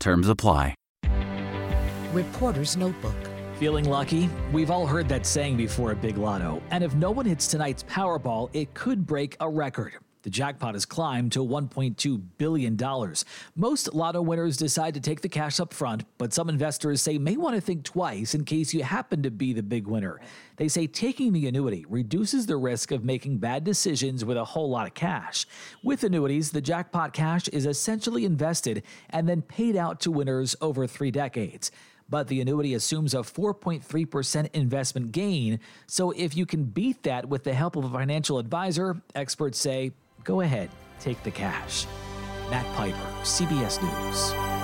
Terms apply. Reporter's Notebook. Feeling lucky? We've all heard that saying before at Big Lotto. And if no one hits tonight's Powerball, it could break a record. The jackpot has climbed to $1.2 billion. Most lotto winners decide to take the cash up front, but some investors say may want to think twice in case you happen to be the big winner. They say taking the annuity reduces the risk of making bad decisions with a whole lot of cash. With annuities, the jackpot cash is essentially invested and then paid out to winners over three decades but the annuity assumes a 4.3% investment gain. So if you can beat that with the help of a financial advisor, experts say Go ahead, take the cash. Matt Piper, CBS News.